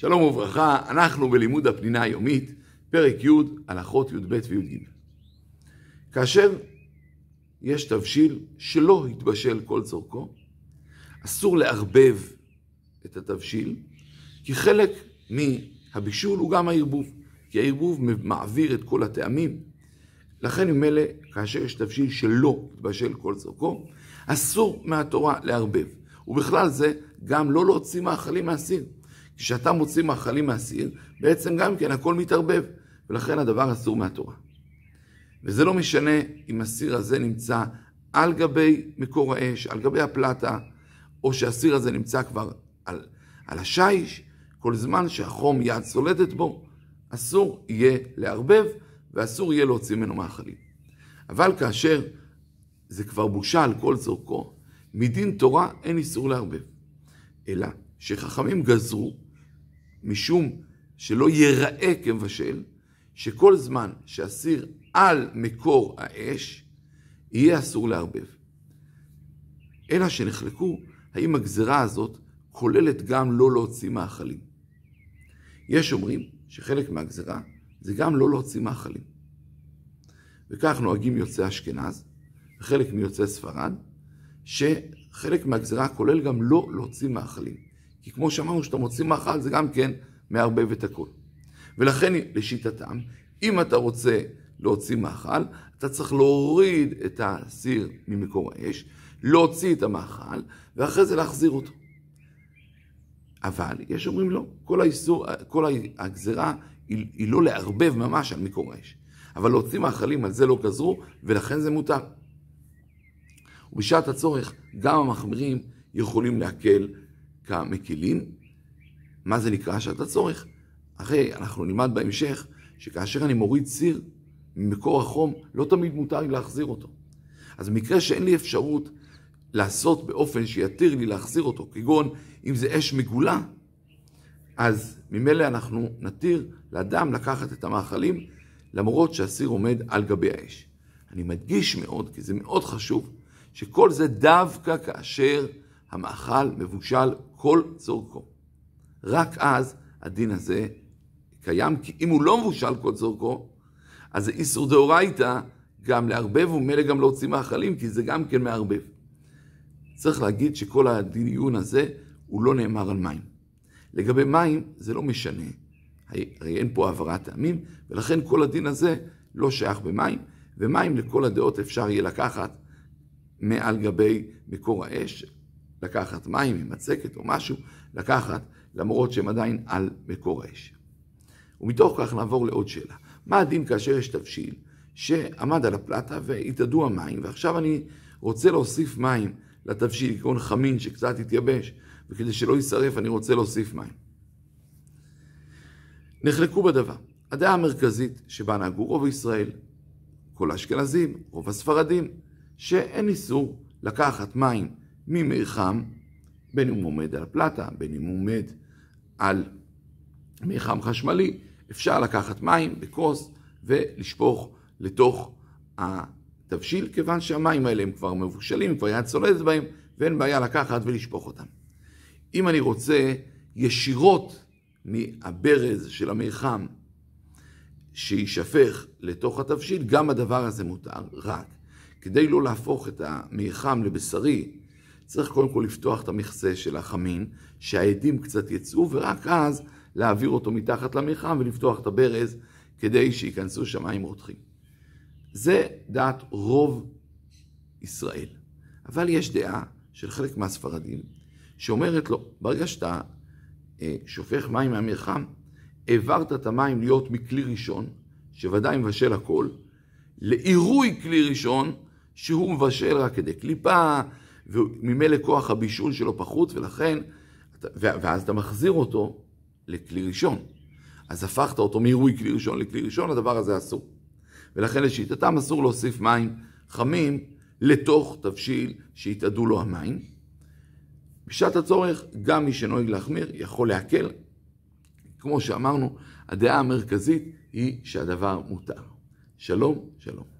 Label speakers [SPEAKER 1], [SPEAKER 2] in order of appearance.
[SPEAKER 1] שלום וברכה, אנחנו בלימוד הפנינה היומית, פרק י', הלכות י"ב וי"ג. כאשר יש תבשיל שלא התבשל כל צורכו, אסור לערבב את התבשיל, כי חלק מהבישול הוא גם הערבוב, כי הערבוב מעביר את כל הטעמים. לכן ממילא, כאשר יש תבשיל שלא התבשל כל צורכו, אסור מהתורה לערבב. ובכלל זה, גם לא להוציא מאכלים מהסיר. כשאתה מוציא מאכלים מהסיר, בעצם גם כן הכל מתערבב, ולכן הדבר אסור מהתורה. וזה לא משנה אם הסיר הזה נמצא על גבי מקור האש, על גבי הפלטה, או שהסיר הזה נמצא כבר על, על השיש, כל זמן שהחום יד סולדת בו, אסור יהיה לערבב, ואסור יהיה להוציא ממנו מאכלים. אבל כאשר זה כבר בושה על כל צורכו, מדין תורה אין איסור לערבב. אלא שחכמים גזרו משום שלא ייראה כמבשל, שכל זמן שאסיר על מקור האש, יהיה אסור לערבב. אלא שנחלקו האם הגזרה הזאת כוללת גם לא להוציא מאכלים. יש אומרים שחלק מהגזרה זה גם לא להוציא מאכלים. וכך נוהגים יוצאי אשכנז וחלק מיוצאי ספרד, שחלק מהגזרה כולל גם לא להוציא מאכלים. כי כמו שאמרנו, שאתה מוציא מאכל זה גם כן מערבב את הכל. ולכן לשיטתם, אם אתה רוצה להוציא מאכל, אתה צריך להוריד את הסיר ממקור האש, להוציא את המאכל, ואחרי זה להחזיר אותו. אבל יש אומרים לא, כל האיסור, כל הגזרה היא, היא לא לערבב ממש על מקור האש. אבל להוציא מאכלים על זה לא גזרו, ולכן זה מותר. ובשעת הצורך, גם המחמירים יכולים להקל כמקילים. מה זה נקרא שעת הצורך? הרי אנחנו נלמד בהמשך שכאשר אני מוריד סיר ממקור החום, לא תמיד מותר לי להחזיר אותו. אז במקרה שאין לי אפשרות לעשות באופן שיתיר לי להחזיר אותו, כגון אם זה אש מגולה, אז ממילא אנחנו נתיר לאדם לקחת את המאכלים למרות שהסיר עומד על גבי האש. אני מדגיש מאוד, כי זה מאוד חשוב, שכל זה דווקא כאשר המאכל מבושל כל צורכו. רק אז הדין הזה קיים, כי אם הוא לא מבושל כל צורכו, אז זה איסור דאורייתא גם לערבב ומילא גם להוציא מאכלים, כי זה גם כן מערבב. צריך להגיד שכל הדיון הזה הוא לא נאמר על מים. לגבי מים זה לא משנה, הרי אין פה העברת טעמים, ולכן כל הדין הזה לא שייך במים, ומים לכל הדעות אפשר יהיה לקחת מעל גבי מקור האש, לקחת מים עם מצקת או משהו, לקחת, למרות שהם עדיין על מקור האש. ומתוך כך נעבור לעוד שאלה. מה הדין כאשר יש תבשיל שעמד על הפלטה והתאדו המים, ועכשיו אני רוצה להוסיף מים לתבשיל, כגון חמין שקצת התייבש, וכדי שלא יישרף אני רוצה להוסיף מים. נחלקו בדבר. הדעה המרכזית שבה נהגו רוב ישראל, כל האשכנזים, רוב הספרדים, שאין איסור לקחת מים ממי חם, בין אם הוא עומד על הפלטה, בין אם הוא עומד על מי חם חשמלי, אפשר לקחת מים בכוס ולשפוך לתוך התבשיל, כיוון שהמים האלה הם כבר מבושלים, כבר יד צולדת בהם, ואין בעיה לקחת ולשפוך אותם. אם אני רוצה ישירות מהברז של המי חם שיישפך לתוך התבשיל, גם הדבר הזה מותר, רק כדי לא להפוך את המי חם לבשרי, צריך קודם כל לפתוח את המכסה של החמין, שהעדים קצת יצאו, ורק אז להעביר אותו מתחת למרחם ולפתוח את הברז כדי שייכנסו שם מים רותחים. זה דעת רוב ישראל. אבל יש דעה של חלק מהספרדים שאומרת לו, ברגע שאתה אה, שופך מים מהמרחם, העברת את המים להיות מכלי ראשון, שוודאי מבשל הכל, לעירוי כלי ראשון, שהוא מבשל רק כדי קליפה, וממילא כוח הבישול שלו פחות, ולכן, ואז אתה מחזיר אותו לכלי ראשון. אז הפכת אותו מעירוי כלי ראשון לכלי ראשון, הדבר הזה אסור. ולכן לשיטתם אסור להוסיף מים חמים לתוך תבשיל שהתאדו לו המים. בשעת הצורך, גם מי שנוהג להחמיר יכול להקל. כמו שאמרנו, הדעה המרכזית היא שהדבר מותר. שלום, שלום.